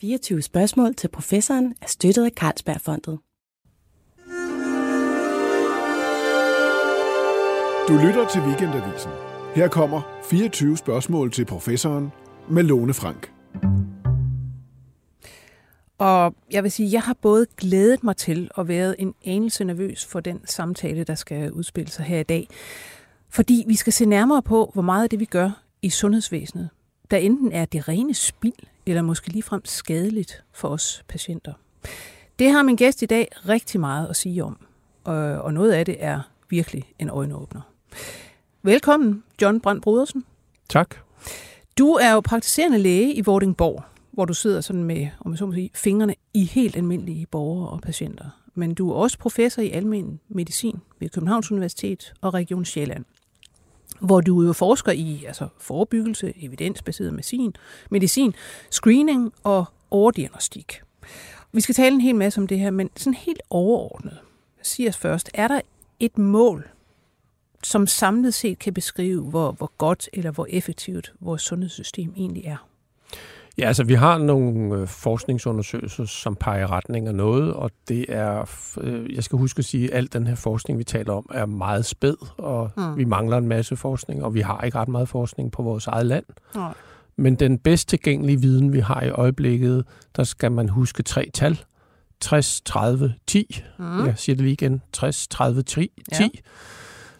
24 spørgsmål til professoren er støttet af Carlsbergfondet. Du lytter til Weekendavisen. Her kommer 24 spørgsmål til professoren med Lone Frank. Og jeg vil sige, jeg har både glædet mig til og været en anelse nervøs for den samtale, der skal udspille sig her i dag. Fordi vi skal se nærmere på, hvor meget af det, vi gør i sundhedsvæsenet, der enten er det rene spild, eller måske ligefrem skadeligt for os patienter. Det har min gæst i dag rigtig meget at sige om, og noget af det er virkelig en øjenåbner. Velkommen, John Brandt Brodersen. Tak. Du er jo praktiserende læge i Vordingborg, hvor du sidder sådan med, om jeg så må sige, fingrene i helt almindelige borgere og patienter. Men du er også professor i almen medicin ved Københavns Universitet og Region Sjælland hvor du jo forsker i altså forebyggelse, evidensbaseret medicin, medicin, screening og overdiagnostik. Vi skal tale en hel masse om det her, men sådan helt overordnet, siger os først, er der et mål, som samlet set kan beskrive, hvor, hvor godt eller hvor effektivt vores sundhedssystem egentlig er? Ja, altså vi har nogle øh, forskningsundersøgelser, som peger retning af noget, og det er, øh, jeg skal huske at sige, at al den her forskning, vi taler om, er meget spæd, og mm. vi mangler en masse forskning, og vi har ikke ret meget forskning på vores eget land. Nej. Men den bedst tilgængelige viden, vi har i øjeblikket, der skal man huske tre tal. 60, 30, 10. Mm. Jeg siger det lige igen. 60, 30, 10. Ja.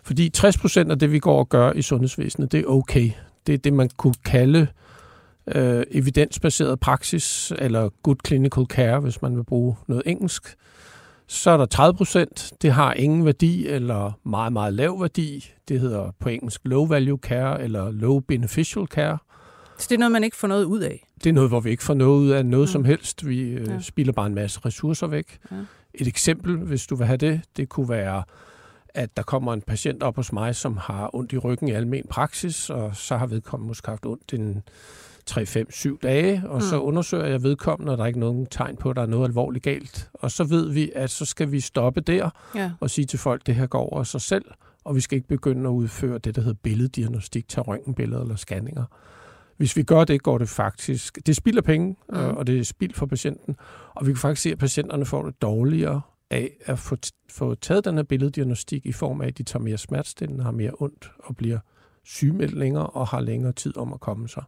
Fordi 60 procent af det, vi går og gør i sundhedsvæsenet, det er okay. Det er det, man kunne kalde øh, evidensbaseret praksis, eller good clinical care, hvis man vil bruge noget engelsk. Så er der 30 procent, det har ingen værdi eller meget, meget lav værdi. Det hedder på engelsk low value care eller low beneficial care. Så det er noget, man ikke får noget ud af? Det er noget, hvor vi ikke får noget ud af noget mm. som helst. Vi øh, ja. spilder bare en masse ressourcer væk. Ja. Et eksempel, hvis du vil have det, det kunne være, at der kommer en patient op hos mig, som har ondt i ryggen i almen praksis, og så har vedkommende måske haft ondt en 3-5-7 dage, og mm. så undersøger jeg vedkommende, og der er ikke nogen tegn på, at der er noget alvorligt galt. Og så ved vi, at så skal vi stoppe der ja. og sige til folk, at det her går over sig selv, og vi skal ikke begynde at udføre det, der hedder billeddiagnostik, tage røntgenbilleder eller scanninger. Hvis vi gør det, går det faktisk... Det spilder penge, mm. og det er spild for patienten. Og vi kan faktisk se, at patienterne får det dårligere af at få, få taget den her billeddiagnostik i form af, at de tager mere smertestillende, har mere ondt og bliver sygemeldt længere og har længere tid om at komme sig.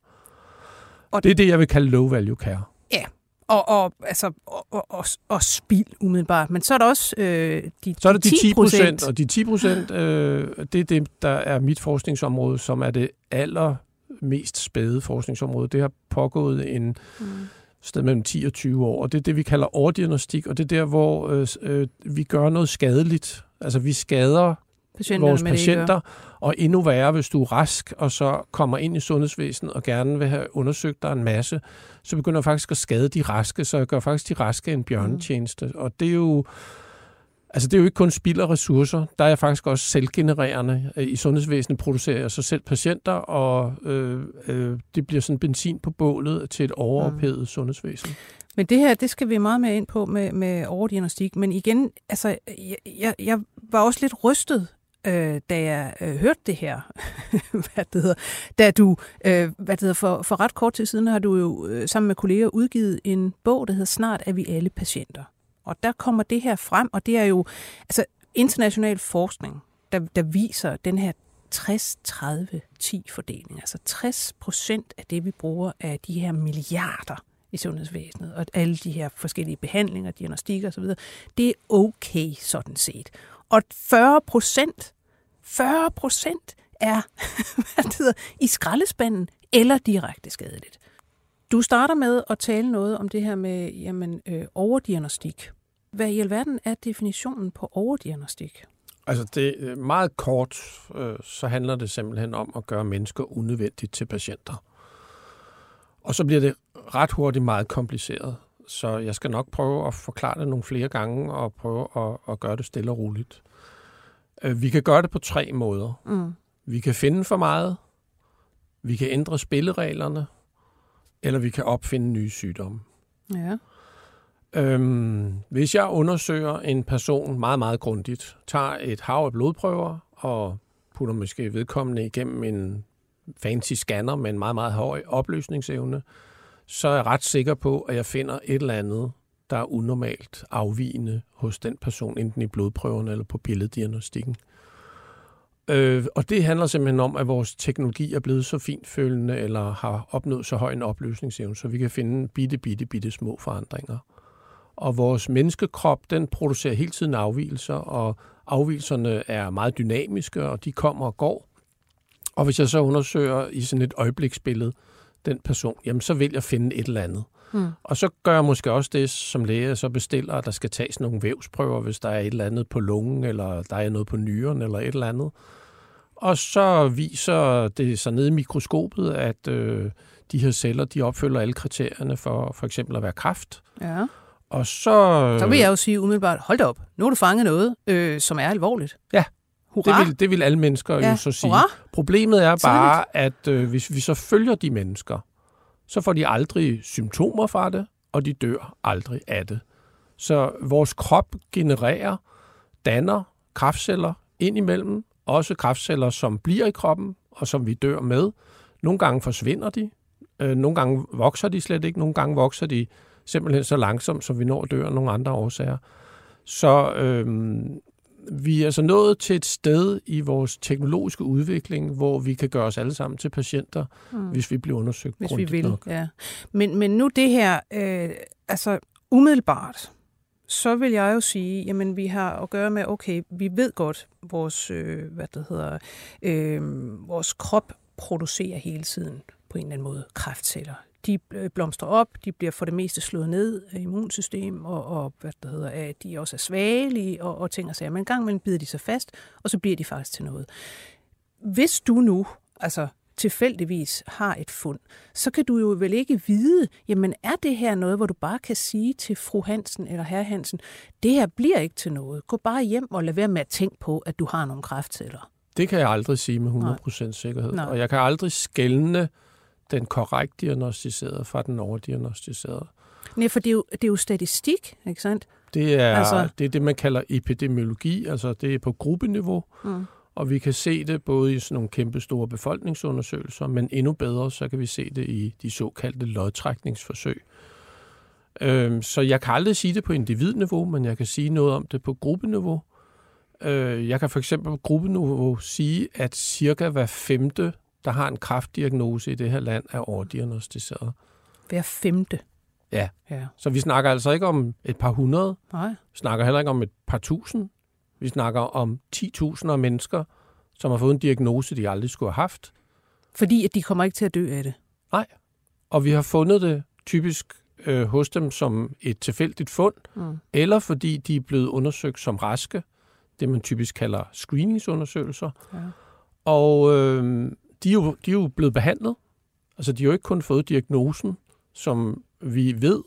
Og det er det, jeg vil kalde low value care. Ja, og, og, altså, og, og, og spild umiddelbart. Men så er der også øh, de, så er der de 10 procent. Og de 10 procent, øh, det er det, der er mit forskningsområde, som er det allermest spæde forskningsområde. Det har pågået en mm. sted mellem 10 og 20 år, og det er det, vi kalder overdiagnostik, og det er der, hvor øh, øh, vi gør noget skadeligt. Altså, vi skader vores patienter, og endnu værre, hvis du er rask, og så kommer ind i sundhedsvæsenet og gerne vil have undersøgt dig en masse, så begynder jeg faktisk at skade de raske, så jeg gør faktisk de raske en bjørnetjeneste. Mm. Og det er jo... Altså, det er jo ikke kun spild af ressourcer. Der er jeg faktisk også selvgenererende. I sundhedsvæsenet producerer jeg så selv patienter, og øh, øh, det bliver sådan benzin på bålet til et overophedet mm. sundhedsvæsen. Men det her, det skal vi meget mere ind på med, med overdiagnostik. Men igen, altså, jeg, jeg var også lidt rystet øh, da jeg øh, hørte det her, hvad det hedder, da du, øh, hvad det hedder, for, for ret kort tid siden har du jo øh, sammen med kolleger udgivet en bog, der hedder Snart er vi alle patienter. Og der kommer det her frem, og det er jo altså international forskning, der, der viser den her 60-30-10 fordeling. Altså 60 procent af det, vi bruger af de her milliarder i sundhedsvæsenet, og alle de her forskellige behandlinger, diagnostik osv., det er okay sådan set. Og 40 procent, 40 procent er hvad det hedder, i skraldespanden eller direkte skadeligt. Du starter med at tale noget om det her med jamen, øh, overdiagnostik. Hvad i alverden er definitionen på overdiagnostik? Altså det øh, meget kort, øh, så handler det simpelthen om at gøre mennesker unødvendigt til patienter. Og så bliver det ret hurtigt meget kompliceret. Så jeg skal nok prøve at forklare det nogle flere gange og prøve at, at gøre det stille og roligt. Øh, vi kan gøre det på tre måder. Mm. Vi kan finde for meget, vi kan ændre spillereglerne, eller vi kan opfinde nye sygdomme. Ja. Øhm, hvis jeg undersøger en person meget, meget grundigt, tager et hav af blodprøver og putter måske vedkommende igennem en fancy scanner med en meget, meget høj opløsningsevne, så er jeg ret sikker på, at jeg finder et eller andet, der er unormalt afvigende hos den person, enten i blodprøverne eller på billeddiagnostikken. Øh, og det handler simpelthen om, at vores teknologi er blevet så fintfølende eller har opnået så høj en opløsningsevne, så vi kan finde bitte, bitte, bitte små forandringer. Og vores menneskekrop, den producerer hele tiden afvielser, og afvielserne er meget dynamiske, og de kommer og går. Og hvis jeg så undersøger i sådan et øjebliksbillede den person, jamen så vil jeg finde et eller andet. Mm. Og så gør jeg måske også det som læge, så bestiller, at der skal tages nogle vævsprøver, hvis der er et eller andet på lungen, eller der er noget på nyren, eller et eller andet. Og så viser det sig nede i mikroskopet, at øh, de her celler, de opfylder alle kriterierne for for eksempel at være kraft. Ja. Og så... Så vil jeg jo sige umiddelbart, hold da op, nu har du fanget noget, øh, som er alvorligt. Ja, Hurra. det vil, det vil alle mennesker Ja, jo så sige. hurra. Problemet er bare, at øh, hvis vi så følger de mennesker, så får de aldrig symptomer fra det, og de dør aldrig af det. Så vores krop genererer, danner kraftceller indimellem, også kraftceller, som bliver i kroppen, og som vi dør med. Nogle gange forsvinder de, øh, nogle gange vokser de slet ikke, nogle gange vokser de simpelthen så langsomt, så vi når at dø af nogle andre årsager. Så øh, vi er altså nået til et sted i vores teknologiske udvikling, hvor vi kan gøre os alle sammen til patienter, mm. hvis vi bliver undersøgt hvis vi grundigt vil. nok. Ja. Men, men nu det her, øh, altså umiddelbart, så vil jeg jo sige, jamen vi har at gøre med, okay, vi ved godt, vores, øh, hvad det hedder, øh, vores krop producerer hele tiden på en eller anden måde kræftceller. De øh, blomstrer op, de bliver for det meste slået ned af immunsystem, og, og hvad det hedder, at de også er svagelige og, og ting og sager. Men en gang imellem bider de sig fast, og så bliver de faktisk til noget. Hvis du nu, altså tilfældigvis har et fund, så kan du jo vel ikke vide, jamen er det her noget, hvor du bare kan sige til fru Hansen eller herr Hansen, det her bliver ikke til noget. Gå bare hjem og lad være med at tænke på, at du har nogle kræftceller. Det kan jeg aldrig sige med 100% sikkerhed. Nej. Og jeg kan aldrig skælne den korrekt diagnostiserede fra den overdiagnostiserede. Nej, for det er jo, det er jo statistik, ikke sandt? Det er, Altså- det er det, man kalder epidemiologi, altså det er på gruppeniveau, Mm. og vi kan se det både i sådan nogle kæmpe store befolkningsundersøgelser, men endnu bedre, så kan vi se det i de såkaldte lodtrækningsforsøg. Øhm, så jeg kan aldrig sige det på individniveau, men jeg kan sige noget om det på gruppeniveau. Øh, jeg kan for eksempel på gruppeniveau sige, at cirka hver femte, der har en kraftdiagnose i det her land, er overdiagnostiseret. Hver femte. Ja. Ja. Så vi snakker altså ikke om et par hundrede, Nej. Vi snakker heller ikke om et par tusind. Vi snakker om 10.000 af mennesker, som har fået en diagnose, de aldrig skulle have haft. Fordi at de kommer ikke til at dø af det. Og vi har fundet det typisk øh, hos dem som et tilfældigt fund, Mm. eller fordi de er blevet undersøgt som raske, det man typisk kalder screeningsundersøgelser. Ja. Og øh, de, er jo, de er jo blevet behandlet. Altså de har jo ikke kun fået diagnosen, som vi ved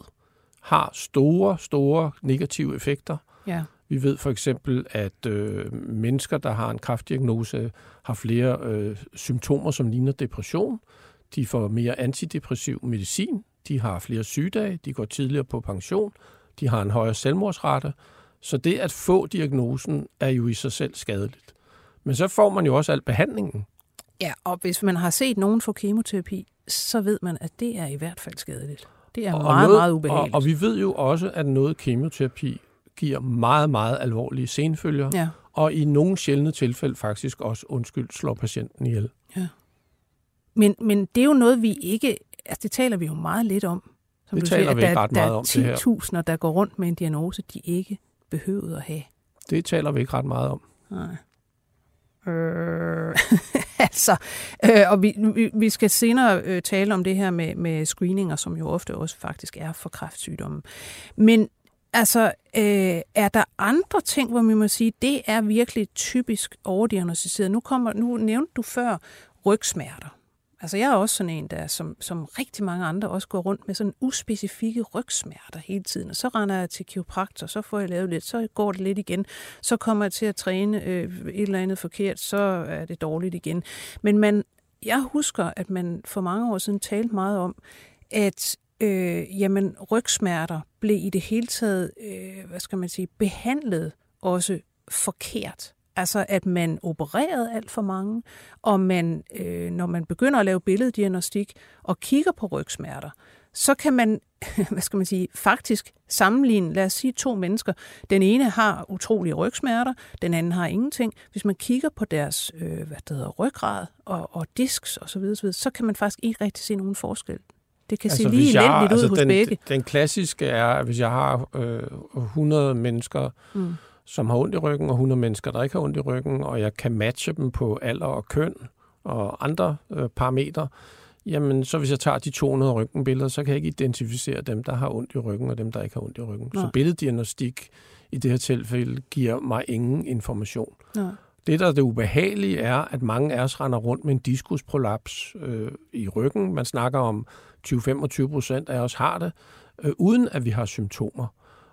har store, store negative effekter. Ja. Vi ved for eksempel, at øh, mennesker, der har en kræftdiagnose, har flere øh, symptomer, som ligner depression. De får mere antidepressiv medicin. De har flere sygedage. De går tidligere på pension. De har en højere selvmordsrate. Så det at få diagnosen er jo i sig selv skadeligt. Men så får man jo også al behandlingen. Ja, og hvis man har set nogen få kemoterapi, så ved man, at det er i hvert fald skadeligt. Det er Og meget, noget, meget ubehageligt. Og, og vi ved jo også, at noget kemoterapi giver meget, meget alvorlige senfølger. ja. og i nogle sjældne tilfælde faktisk også, undskyld, slår patienten ihjel. Men, men det er jo noget, vi ikke... Altså, det taler vi jo meget lidt om. Som Det du taler siger, vi ikke der, ret meget der om, det her. er 10.000, der går rundt med en diagnose, de ikke behøvede at have. Det taler vi ikke ret meget om. Nej. Øh, altså, øh, og vi, vi, vi skal senere øh, tale om det her med, med screeninger, som jo ofte også faktisk er for kræftsygdomme. Men altså, øh, er der andre ting, hvor vi må sige, det er virkelig typisk overdiagnostiseret? Nu, kommer, nu nævnte du før rygsmerter. Altså jeg er også sådan en, der som, som rigtig mange andre også går rundt med sådan uspecifikke rygsmerter hele tiden. Og så render jeg til kiropraktor, så får jeg lavet lidt, så går det lidt igen. Så kommer jeg til at træne øh, et eller andet forkert, så er det dårligt igen. Men man, jeg husker, at man for mange år siden talte meget om, at øh, jamen, rygsmerter blev i det hele taget, øh, hvad skal man sige, behandlet også forkert. Altså at man opererede alt for mange, og man, øh, når man begynder at lave billeddiagnostik og kigger på rygsmerter, så kan man, hvad skal man sige, faktisk sammenligne, lad os sige, to mennesker. Den ene har utrolige rygsmerter, den anden har ingenting. Hvis man kigger på deres øh, hvad det hedder, ryggrad og, og disks osv., så, videre, så, videre, så kan man faktisk ikke rigtig se nogen forskel. Det kan altså, se lige elendigt ud altså hos den, begge. Den klassiske er, at hvis jeg har øh, 100 mennesker, mm. Som har ondt i ryggen, og 100 mennesker, der ikke har ondt i ryggen, og jeg kan matche dem på alder og køn og andre øh, parametre, jamen så hvis jeg tager de 200 røntgenbilleder, så kan jeg ikke identificere dem, der har ondt i ryggen, og dem, der ikke har ondt i ryggen. Nej. Så billeddiagnostik i det her tilfælde giver mig ingen information. Nej. Det, der er det ubehagelige, er, at mange af os render rundt med en diskusprolaps øh, i ryggen. Man snakker om 20-25 procent af os har det, øh, uden at vi har symptomer.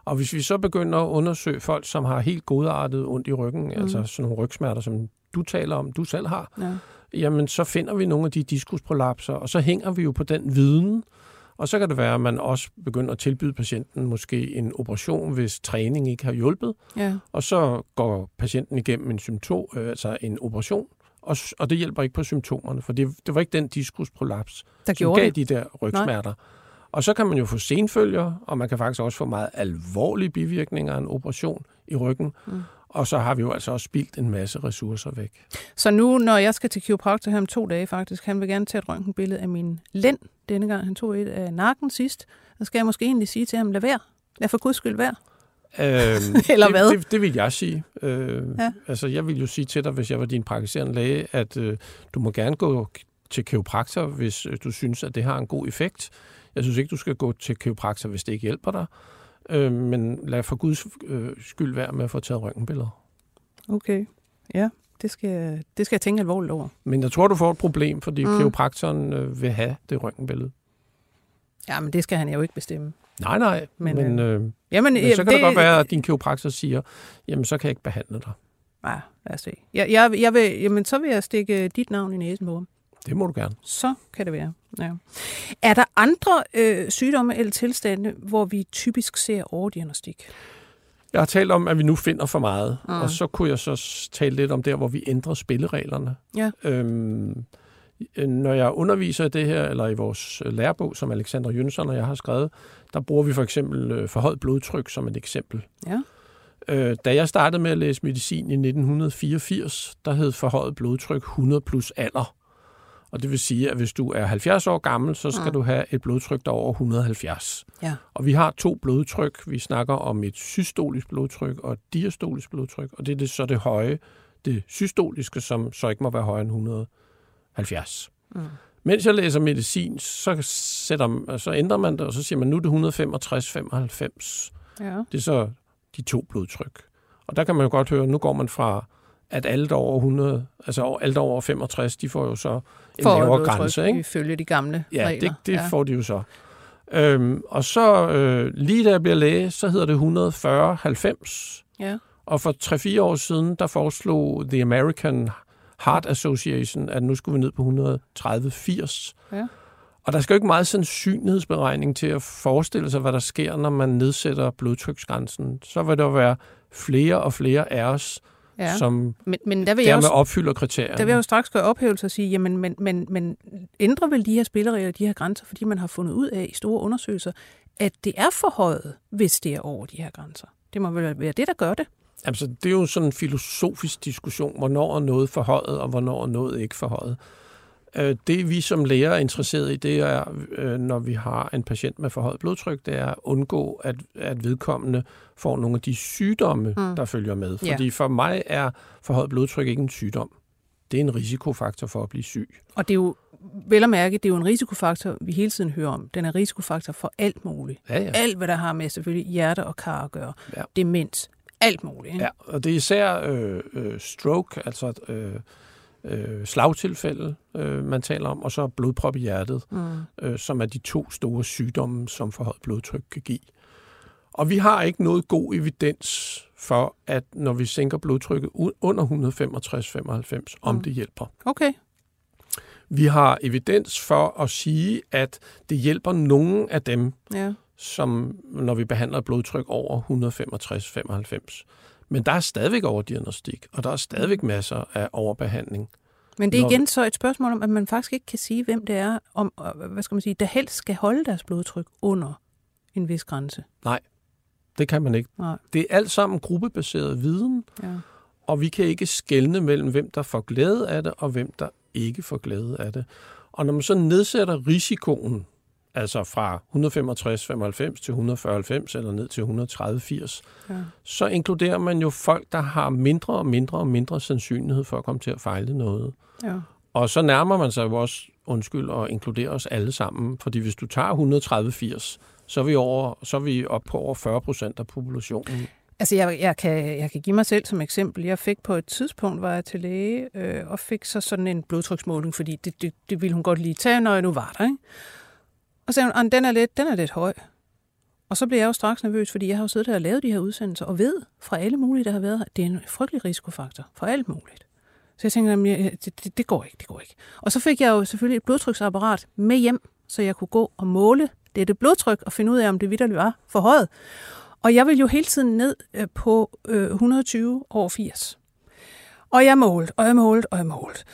Og hvis vi så begynder at undersøge folk, som har helt godartet ondt i ryggen, mm. altså sådan nogle rygsmerter, som du taler om, du selv har, ja jamen så finder vi nogle af de diskusprolapser, og så hænger vi jo på den viden, og så kan det være, at man også begynder at tilbyde patienten måske en operation, hvis træning ikke har hjulpet. Ja. Og så går patienten igennem en symptom, øh, altså en operation, og, og det hjælper ikke på symptomerne, for det, det var ikke den diskusprolaps, der som gav det. de der rygsmerter. Nej. Og så kan man jo få senfølger, og man kan faktisk også få meget alvorlige bivirkninger af en operation i ryggen. Mm. Og så har vi jo altså også spildt en masse ressourcer væk. Så nu, når jeg skal til kiropraktor om to dage faktisk, han vil gerne tage et røntgenbillede af min lænd denne gang. Han tog et af nakken sidst. Så skal jeg måske egentlig sige til ham, lad være. Lad for guds skyld være. Øhm, Eller hvad? Det, det, det vil jeg sige. Øh, ja. Altså, jeg vil jo sige til dig, hvis jeg var din praktiserende læge, at øh, du må gerne gå til kiropraktor, hvis øh, du synes, at det har en god effekt. Jeg synes ikke, du skal gå til kiropraktor, hvis det ikke hjælper dig. Øh, men lad for guds øh, skyld være med at få taget røntgenbilleder. Okay, ja. Det skal, det skal jeg tænke alvorligt over. Men jeg tror, du får et problem, fordi mm. kiropraktoren øh, vil have det røntgenbillede. Ja, men det skal han jo ikke bestemme. Nej, nej. Men, men, øh, øh jamen, men så kan det, det godt være, at din kiropraktor siger, jamen så kan jeg ikke behandle dig. Ja, lad os se. Jeg, jeg, jeg vil, jamen, så vil jeg stikke dit navn i næsen på ham. Det må du gerne. Så kan det være. Ja. Er der andre øh, sygdomme eller tilstande, hvor vi typisk ser overdiagnostik? Jeg har talt om, at vi nu finder for meget, mm. og så kunne jeg så tale lidt om der, hvor vi ændrer spillereglerne. Ja. Øhm, når jeg underviser i det her, eller i vores lærebog, som Alexander Jønsson og jeg har skrevet, der bruger vi for eksempel øh, forhøjet blodtryk som et eksempel. Ja. Øh, da jeg startede med at læse medicin i 1984, der hed forhøjet blodtryk 100 plus alder. Og det vil sige, at hvis du er 70 år gammel, så skal ja. du have et blodtryk, der er over 170. Ja. Og vi har to blodtryk. Vi snakker om et systolisk blodtryk og et diastolisk blodtryk. Og det er det, så det høje, det systoliske, som så ikke må være højere end 170. Mm. Mens jeg læser medicin, så, sætter, så ændrer man det, og så siger man, nu er det 165-95. Ja. Det er så de to blodtryk. Og der kan man jo godt høre, nu går man fra at alt over 100, altså alt over 65, de får jo så en for lavere grænse. Ikke? følge de gamle ja, regler. Det, det ja, det får de jo så. Øhm, og så øh, lige da jeg bliver læge, så hedder det 140-90. Ja. Og for 3-4 år siden, der foreslog The American Heart Association, at nu skulle vi ned på 130-80. Ja. Og der skal jo ikke meget sandsynlighedsberegning til at forestille sig, hvad der sker, når man nedsætter blodtryksgrænsen. Så vil der være flere og flere af os, ja. som men, men der vil dermed også, opfylder kriterierne. Der vil jeg jo straks gøre ophævelse og sige, jamen, men, men, men ændrer vel de her spilleregler, de her grænser, fordi man har fundet ud af i store undersøgelser, at det er forhøjet, hvis det er over de her grænser. Det må vel være det, der gør det. Altså, det er jo sådan en filosofisk diskussion, hvornår er noget forhøjet, og hvornår er noget ikke forhøjet. Øh, det vi som læger er interesseret i, det er, øh, når vi har en patient med forhøjet blodtryk, det er at undgå, at, at vedkommende får nogle af de sygdomme, mm. der følger med. Fordi ja. for mig er forhøjet blodtryk ikke en sygdom. Det er en risikofaktor for at blive syg. Og det er jo, vel at mærke, det er jo en risikofaktor, vi hele tiden hører om. Den er risikofaktor for alt muligt. Ja, ja. Alt, hvad der har med selvfølgelig hjerte og kar at gøre. Ja. Demens, alt muligt. Ikke? Ja, og det er især øh, øh, stroke, altså øh, øh, slagtilfælde, øh, man taler om, og så blodprop i hjertet, mm. øh, som er de to store sygdomme, som forhøjet blodtryk kan give. Og vi har ikke noget god evidens for, at når vi sænker blodtrykket under 165-95, om mm. det hjælper. Okay. Vi har evidens for at sige, at det hjælper nogen af dem, ja. som når vi behandler blodtryk over 165-95. Men der er stadigvæk overdiagnostik, og der er stadigvæk masser af overbehandling. Men det er Når- igen så et spørgsmål om, at man faktisk ikke kan sige, hvem det er, om, hvad skal man sige, der helst skal holde deres blodtryk under en vis grænse. Det kan man ikke. Nej. Det er alt sammen gruppebaseret viden, Ja. og vi kan ikke skelne mellem, hvem der får glæde af det, og hvem der ikke får glæde af det. Og når man så nedsætter risikoen, altså fra 165-95 til 140-90 eller ned til 130-80, Ja. så inkluderer man jo folk, der har mindre og mindre og mindre sandsynlighed for at komme til at fejle noget. Ja. Og så nærmer man sig jo også, undskyld, og inkluderer os alle sammen. Fordi hvis du tager 130-80, så er vi, over, så er vi op på over 40 procent af populationen. Altså, jeg, jeg, kan, jeg kan give mig selv som eksempel. Jeg fik på et tidspunkt, var jeg til læge, øh, og fik så sådan en blodtryksmåling, fordi det, det, det ville hun godt lige tage, når jeg nu var der. Ikke? Og så sagde hun, den er, lidt, den er lidt høj. Og så blev jeg jo straks nervøs, fordi jeg har jo siddet her og lavet de her udsendelser, og ved fra alle mulige, der har været her, det er en frygtelig risikofaktor for alt muligt. Så jeg tænkte, jamen, jeg- det, det, det går ikke, det går ikke. Og så fik jeg jo selvfølgelig et blodtryksapparat med hjem, så jeg kunne gå og måle dette blodtryk og finde ud af, om det vidderligt var for højt. Og jeg ville jo hele tiden ned øh, på øh, 120 over 80. Og jeg målte, og jeg målte, og jeg målte.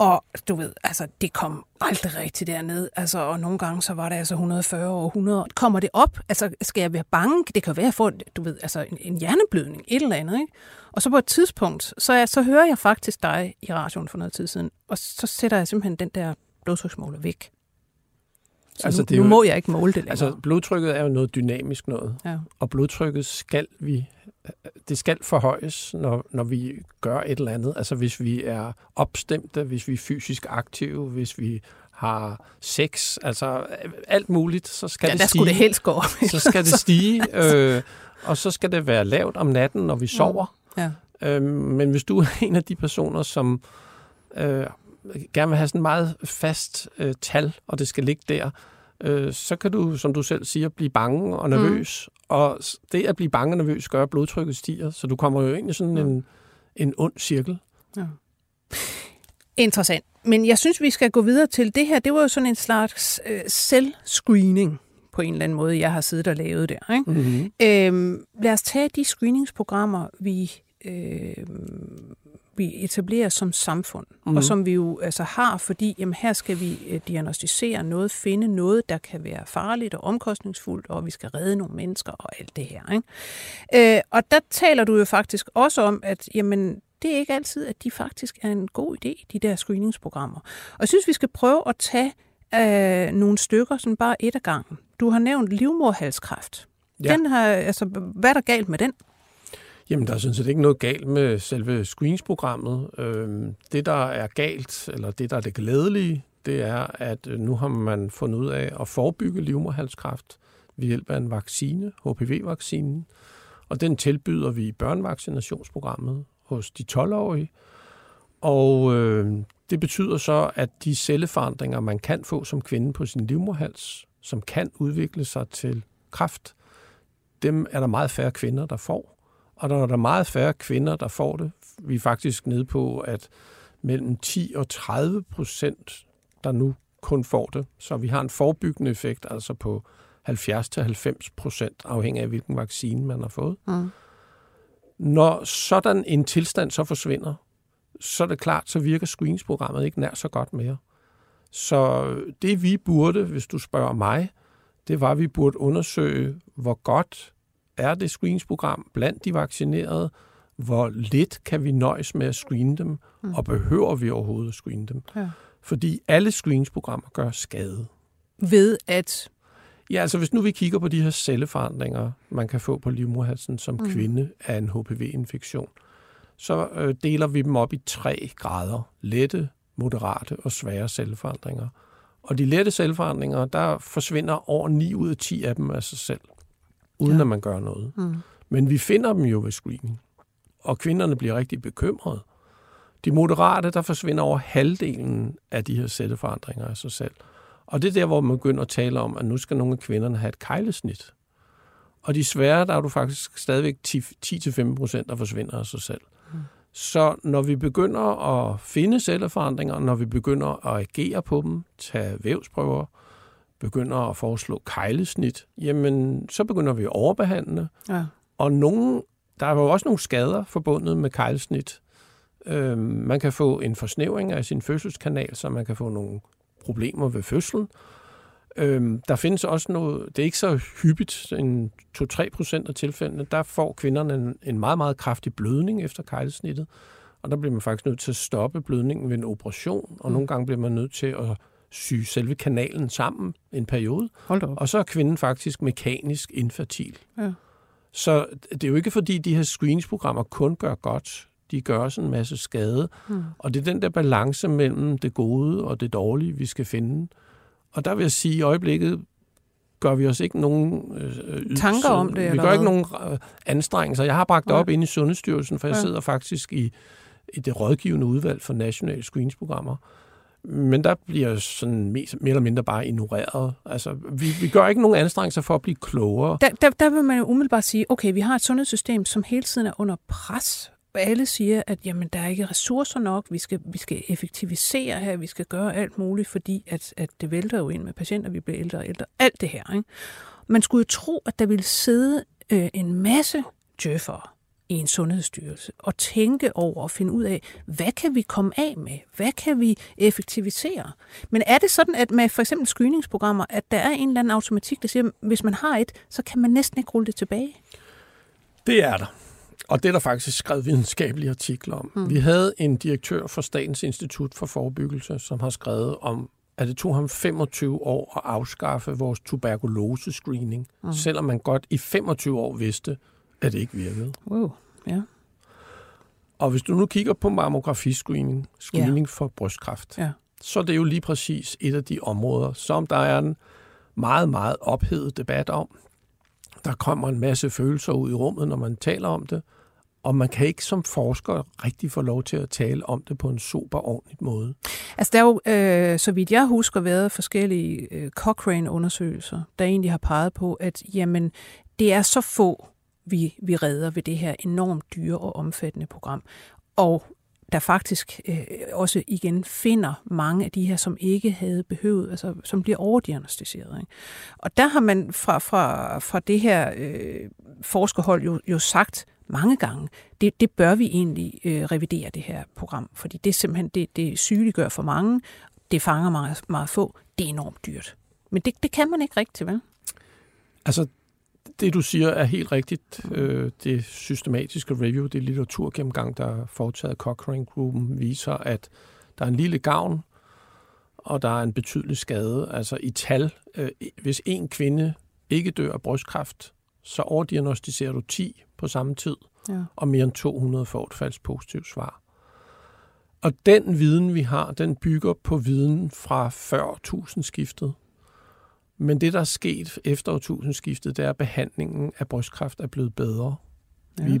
Og du ved, altså, det kom aldrig rigtigt derned. Altså, og nogle gange, så var det altså 140 over 100. Kommer det op? Altså, skal jeg være bange? Det kan være, at jeg får, du ved, altså, en, en hjerneblødning, et eller andet, ikke? Og så på et tidspunkt, så, jeg, så hører jeg faktisk dig i radioen for noget tid siden, og så sætter jeg simpelthen den der blodtryksmåler væk. Så Altså, altså, nu, det er nu jo- må jeg ikke måle det længere. Altså, blodtrykket er jo noget dynamisk noget. ja. Og blodtrykket skal vi, det skal forhøjes, når, når vi gør et eller andet. Altså hvis vi er opstemte, hvis vi er fysisk aktive, hvis vi har sex, altså alt muligt, så skal ja, det stige. skulle det helst gå så skal det stige, øh, og så skal det være lavt om natten, når vi sover. Ja. Øh, men hvis du er en af de personer, som øh, gerne vil have sådan meget fast øh, tal, og det skal ligge der, øh, så kan du, som du selv siger, blive bange og nervøs. Mm. Og det at blive bange og nervøs gør, at blodtrykket stiger. Så du kommer jo ind i sådan en, en ond cirkel. Ja. Interessant. Men jeg synes, vi skal gå videre til det her. Det var jo sådan en slags øh, selvscreening på en eller anden måde, jeg har siddet og lavet der. Ikke? Mm-hmm. Øhm, lad os tage de screeningsprogrammer, vi, øh, vi etablerer som samfund, mm. og som vi jo altså har, fordi jamen, her skal vi øh, diagnostisere noget, finde noget, der kan være farligt og omkostningsfuldt, og vi skal redde nogle mennesker og alt det her. Ikke? Øh, og der taler du jo faktisk også om, at jamen, det er ikke altid, at de faktisk er en god idé, de der screeningsprogrammer. Og jeg synes, vi skal prøve at tage øh, nogle stykker, sådan bare et af gangen. Du har nævnt livmorhalskræft. Ja. Den har, altså, hvad er der galt med den? Jamen, der er sådan set ikke noget galt med selve screeningsprogrammet. Øhm, det, der er galt, eller det, der er det glædelige, det er, at øh, nu har man fundet ud af at forebygge livmoderhalskræft ved hjælp af en vaccine, HPV-vaccinen. Og den tilbyder vi i børnevaccinationsprogrammet hos de 12-årige. Og øh, det betyder så, at de celleforandringer, man kan få som kvinde på sin livmoderhals, som kan udvikle sig til kræft, dem er der meget færre kvinder, der får. Og der er der meget færre kvinder, der får det. Vi er faktisk nede på, at mellem 10 og 30 procent, der nu kun får det. Så vi har en forebyggende effekt, altså på 70-90 procent, afhængig af hvilken vaccine man har fået. Mm. Når sådan en tilstand så forsvinder, så er det klart, så virker screeningsprogrammet ikke nær så godt mere. Så det vi burde, hvis du spørger mig, det var, at vi burde undersøge, hvor godt er det screeningsprogram blandt de vaccinerede, hvor lidt kan vi nøjes med at screene dem, mm. og behøver vi overhovedet at screene dem. Ja. Fordi alle screeningsprogrammer gør skade. Ved at... Ja, altså hvis nu vi kigger på de her celleforandringer, man kan få på livmoderhalsen som mm. kvinde af en HPV-infektion, så øh, deler vi dem op i tre grader. Lette, moderate og svære celleforandringer. Og de lette celleforandringer, der forsvinder over 9 ud af 10 af dem af sig selv, uden ja. at man gør noget. Mm. Men vi finder dem jo ved screening, og kvinderne bliver rigtig bekymrede. De moderate, der forsvinder over halvdelen af de her celleforandringer af sig selv. Og det er der, hvor man begynder at tale om, at nu skal nogle af kvinderne have et kejlesnit. Og de svære, der er du faktisk stadigvæk 10-15 procent, der forsvinder af sig selv. Mm. Så når vi begynder at finde celleforandringer, når vi begynder at agere på dem, tage vævsprøver, begynder at foreslå kejlesnit, jamen så begynder vi at overbehandle. Ja. Og nogen, der er jo også nogle skader forbundet med kejlesnit. Øh, man kan få en forsnævring af sin fødselskanal, så man kan få nogle problemer ved fødslen. Øhm, der findes også noget, det er ikke så hyppigt, en 2-3 procent af tilfældene, der får kvinderne en, en meget, meget kraftig blødning efter kejlesnittet, og der bliver man faktisk nødt til at stoppe blødningen ved en operation, og mm. nogle gange bliver man nødt til at sy selve kanalen sammen en periode, Hold op. og så er kvinden faktisk mekanisk infertil. Ja. Så det er jo ikke fordi, de her screeningsprogrammer kun gør godt, de gør også en masse skade, mm. og det er den der balance mellem det gode og det dårlige, vi skal finde. Og der vil jeg sige, at i øjeblikket gør vi os ikke nogen... Øh, Tanker om det? Vi eller gør ikke nogen øh, anstrengelser. Jeg har bragt det op ind i Sundhedsstyrelsen, for jeg ja. sidder faktisk i, i det rådgivende udvalg for nationale screeningsprogrammer. Men der bliver sådan mere, mere eller mindre bare ignoreret. Altså, vi, vi gør ikke nogen anstrengelser for at blive klogere. Der, der, der vil man jo umiddelbart sige, okay, vi har et sundhedssystem, som hele tiden er under pres alle siger, at jamen, der er ikke ressourcer nok, vi skal, vi skal effektivisere her, vi skal gøre alt muligt, fordi at, at det vælter jo ind med patienter, vi bliver ældre og ældre, alt det her. Ikke? Man skulle jo tro, at der ville sidde øh, en masse djøffere i en sundhedsstyrelse og tænke over og finde ud af, hvad kan vi komme af med? Hvad kan vi effektivisere? Men er det sådan, at med for eksempel screeningsprogrammer, at der er en eller anden automatik, der siger, at hvis man har et, så kan man næsten ikke rulle det tilbage? Det er der. Og det er der faktisk skrevet videnskabelige artikler om. Mm. Vi havde en direktør for Statens Institut for Forebyggelse, som har skrevet om, at det tog ham 25 år at afskaffe vores tuberkulose-screening, mm. selvom man godt i 25 år vidste, at det ikke virkede. Wow, ja. Og hvis du nu kigger på mammografiscreening, screening ja. for brystkræft, ja. så er det jo lige præcis et af de områder, som der er en meget, meget ophedet debat om. Der kommer en masse følelser ud i rummet, når man taler om det og man kan ikke som forsker rigtig få lov til at tale om det på en super ordentlig måde. Altså der er jo, øh, så vidt jeg husker, været forskellige øh, Cochrane-undersøgelser, der egentlig har peget på, at jamen, det er så få, vi, vi redder ved det her enormt dyre og omfattende program. Og der faktisk øh, også igen finder mange af de her, som ikke havde behøvet, altså som bliver overdiagnostiseret. Ikke? Og der har man fra, fra, fra det her øh, forskerhold jo, jo sagt mange gange, det, det bør vi egentlig øh, revidere det her program, fordi det simpelthen, det, det sygeliggør for mange, det fanger meget, meget få, det er enormt dyrt. Men det, det kan man ikke rigtigt, vel? Altså, det du siger er helt rigtigt. Øh, det systematiske review, det litteraturgennemgang, der er foretaget Cochrane-gruppen, viser, at der er en lille gavn, og der er en betydelig skade. Altså i tal, øh, hvis en kvinde ikke dør af brystkræft, så overdiagnostiserer du 10 på samme tid, ja. og mere end 200 får et falsk positivt svar. Og den viden, vi har, den bygger på viden fra før årtusindskiftet. Men det, der er sket efter årtusindskiftet, det er, at behandlingen af brystkræft er blevet bedre. Ja. Vi,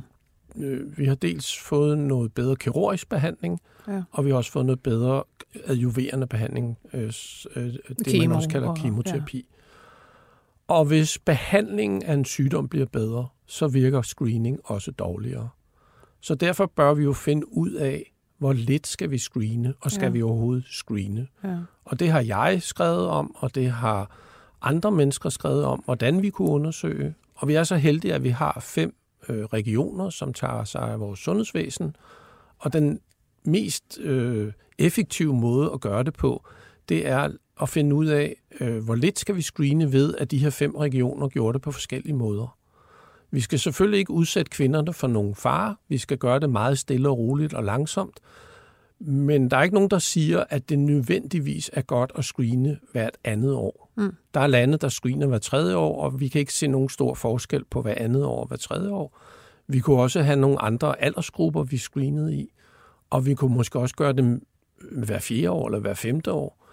øh, vi har dels fået noget bedre kirurgisk behandling, ja. og vi har også fået noget bedre adjuverende behandling, øh, øh det Kemo, man også kalder kemoterapi. Ja. Og hvis behandlingen af en sygdom bliver bedre, så virker screening også dårligere. Så derfor bør vi jo finde ud af, hvor lidt skal vi screene, og skal ja. vi overhovedet screene. Ja. Og det har jeg skrevet om, og det har andre mennesker skrevet om, hvordan vi kunne undersøge. Og vi er så heldige, at vi har fem øh, regioner, som tager sig af vores sundhedsvæsen. Og den mest øh, effektive måde at gøre det på, det er at finde ud af, øh, hvor lidt skal vi screene ved, at de her fem regioner gjorde det på forskellige måder. Vi skal selvfølgelig ikke udsætte kvinderne for nogen fare. Vi skal gøre det meget stille og roligt og langsomt. Men der er ikke nogen, der siger, at det nødvendigvis er godt at screene hvert andet år. Mm. Der er lande, der screener hver tredje år, og vi kan ikke se nogen stor forskel på hver andet år og hver tredje år. Vi kunne også have nogle andre aldersgrupper, vi screenede i, og vi kunne måske også gøre det hver fjerde år eller hver femte år.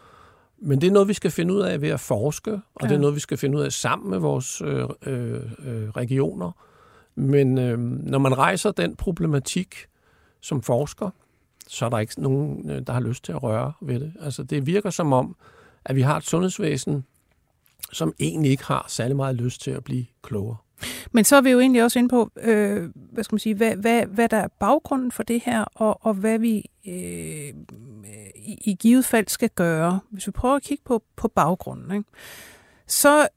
Men det er noget, vi skal finde ud af ved at forske, og ja. det er noget, vi skal finde ud af sammen med vores øh, øh, øh, regioner. Men øh, når man rejser den problematik som forsker, så er der ikke nogen, øh, der har lyst til at røre ved det. Altså, det virker som om, at vi har et sundhedsvæsen, som egentlig ikke har særlig meget lyst til at blive klogere. Men så er vi jo egentlig også inde på, øh, hvad skal man sige, hvad, hvad, hvad der er baggrunden for det her, og, og hvad vi øh, i, i givet fald skal gøre. Hvis vi prøver at kigge på, på baggrunden, ikke? så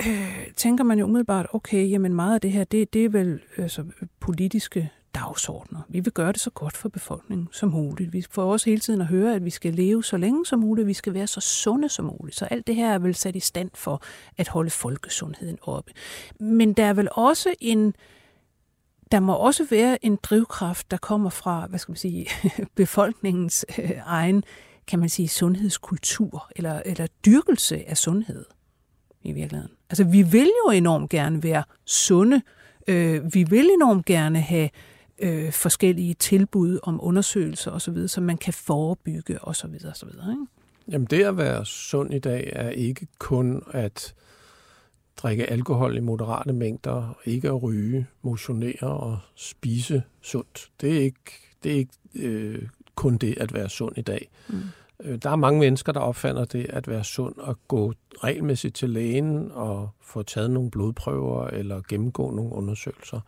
øh, tænker man jo umiddelbart, okay, jamen meget af det her, det, det er vel altså, politiske dagsordner. Vi vil gøre det så godt for befolkningen som muligt. Vi får også hele tiden at høre, at vi skal leve så længe som muligt, vi skal være så sunde som muligt. Så alt det her er vel sat i stand for at holde folkesundheden oppe. Men der er vel også en, der må også være en drivkraft, der kommer fra, hvad skal man sige, befolkningens øh, egen, kan man sige, sundhedskultur, eller, eller dyrkelse af sundhed i virkeligheden. Altså, vi vil jo enormt gerne være sunde. Øh, vi vil enormt gerne have øh, forskellige tilbud om undersøgelser osv., så man kan forebygge osv. osv. Ikke? Jamen det at være sund i dag er ikke kun at drikke alkohol i moderate mængder, ikke at ryge, motionere og spise sundt. Det er ikke, det er ikke øh, kun det at være sund i dag. Mm. Øh, der er mange mennesker, der opfatter det at være sund og gå regelmæssigt til lægen og få taget nogle blodprøver eller gennemgå nogle undersøgelser.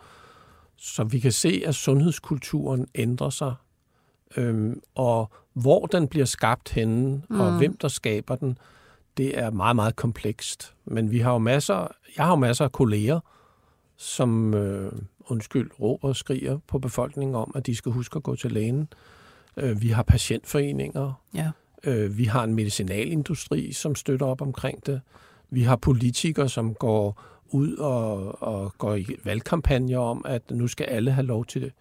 Så vi kan se, at sundhedskulturen ændrer sig, øhm, og hvor den bliver skabt henne, mm. og hvem der skaber den, det er meget, meget komplekst. Men vi har jo masser, jeg har jo masser af kolleger, som, øh, undskyld, råber og skriger på befolkningen om, at de skal huske at gå til lægen. Øh, vi har patientforeninger. Ja. Øh, vi har en medicinalindustri, som støtter op omkring det. Vi har politikere, som går ud og, og går i valgkampagner om, at nu skal alle have lov til det,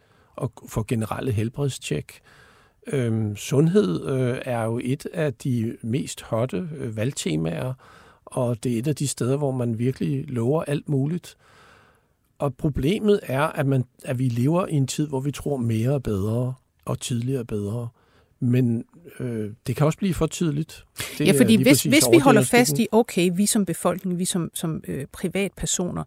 at få generelle helbredstjek. Øhm, sundhed øh, er jo et af de mest hotte øh, valgtemaer, og det er et af de steder, hvor man virkelig lover alt muligt. Og problemet er, at, man, at vi lever i en tid, hvor vi tror mere og bedre, og tidligere bedre. Men øh, det kan også blive for tidligt. Det ja, fordi hvis, hvis vi holder fast i, okay, vi som befolkning, vi som, som øh, privatpersoner,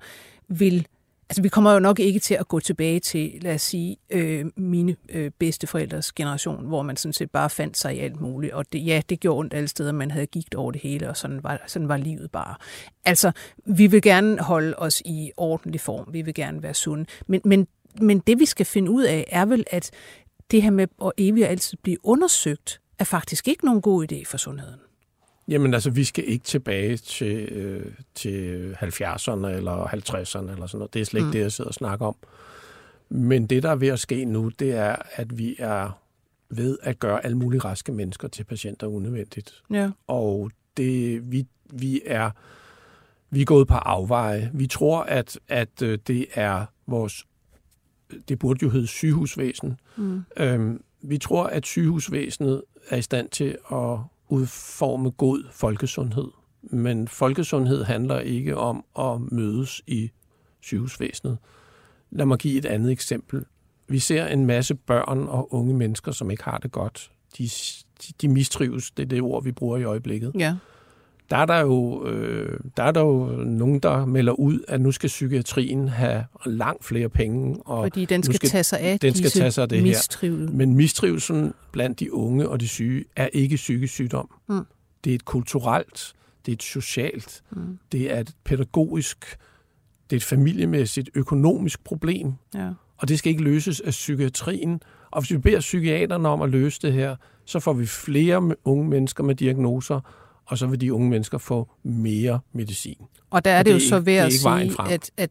vil Altså, vi kommer jo nok ikke til at gå tilbage til, lad os sige, øh, mine øh, bedsteforældres generation, hvor man sådan set bare fandt sig i alt muligt. Og det, ja, det gjorde ondt alle steder, man havde gigt over det hele, og sådan var, sådan var livet bare. Altså, vi vil gerne holde os i ordentlig form, vi vil gerne være sunde. Men, men, men det, vi skal finde ud af, er vel, at det her med at evigt altid blive undersøgt, er faktisk ikke nogen god idé for sundheden. Jamen altså, vi skal ikke tilbage til, øh, til 70'erne eller 50'erne eller sådan noget. Det er slet ikke mm. det, jeg sidder og snakker om. Men det, der er ved at ske nu, det er, at vi er ved at gøre alle mulige raske mennesker til patienter unødvendigt. Ja. Og det, vi, vi er vi er gået på afveje. Vi tror, at, at øh, det er vores det burde jo hedde sygehusvæsen. Mm. Øhm, vi tror, at sygehusvæsenet er i stand til at udforme god folkesundhed. Men folkesundhed handler ikke om at mødes i sygehusvæsenet. Lad mig give et andet eksempel. Vi ser en masse børn og unge mennesker, som ikke har det godt. De, de mistrives, det er det ord, vi bruger i øjeblikket. Ja der er der jo, øh, der er der jo nogen, der melder ud, at nu skal psykiatrien have langt flere penge. Og Fordi den skal, skal tage sig af den skal tage sig af det mistrivel. her. Men mistrivelsen blandt de unge og de syge er ikke psykisk sygdom. Mm. Det er et kulturelt, det er et socialt, mm. det er et pædagogisk, det er et familiemæssigt, økonomisk problem. Ja. Og det skal ikke løses af psykiatrien. Og hvis vi beder psykiaterne om at løse det her, så får vi flere unge mennesker med diagnoser, og så vil de unge mennesker få mere medicin. Og der er og det, det jo så ved at sige, at, at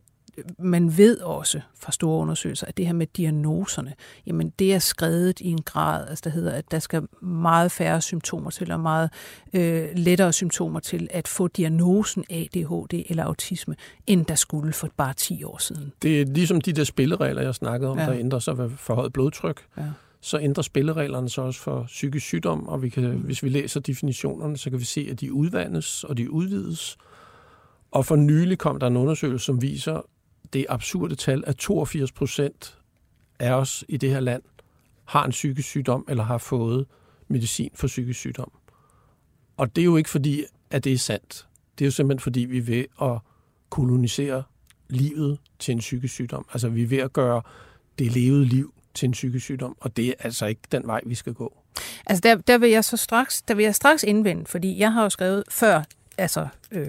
man ved også fra store undersøgelser, at det her med diagnoserne, jamen det er skrevet i en grad, altså der hedder, at der skal meget færre symptomer til, og meget øh, lettere symptomer til at få diagnosen ADHD eller autisme, end der skulle for bare 10 år siden. Det er ligesom de der spilleregler, jeg snakkede om, ja. der ændrer sig ved forhøjet blodtryk. Ja så ændrer spillereglerne sig også for psykisk sygdom, og vi kan, mm. hvis vi læser definitionerne, så kan vi se, at de udvandes og de udvides. Og for nylig kom der en undersøgelse, som viser det absurde tal, at 82 procent af os i det her land har en psykisk sygdom eller har fået medicin for psykisk sygdom. Og det er jo ikke fordi, at det er sandt. Det er jo simpelthen fordi, vi er ved at kolonisere livet til en psykisk sygdom. Altså vi er ved at gøre det levede liv til en psykisk sygdom, og det er altså ikke den vej, vi skal gå. Altså der, der vil jeg så straks, der vil jeg straks indvende, fordi jeg har jo skrevet før, altså øh,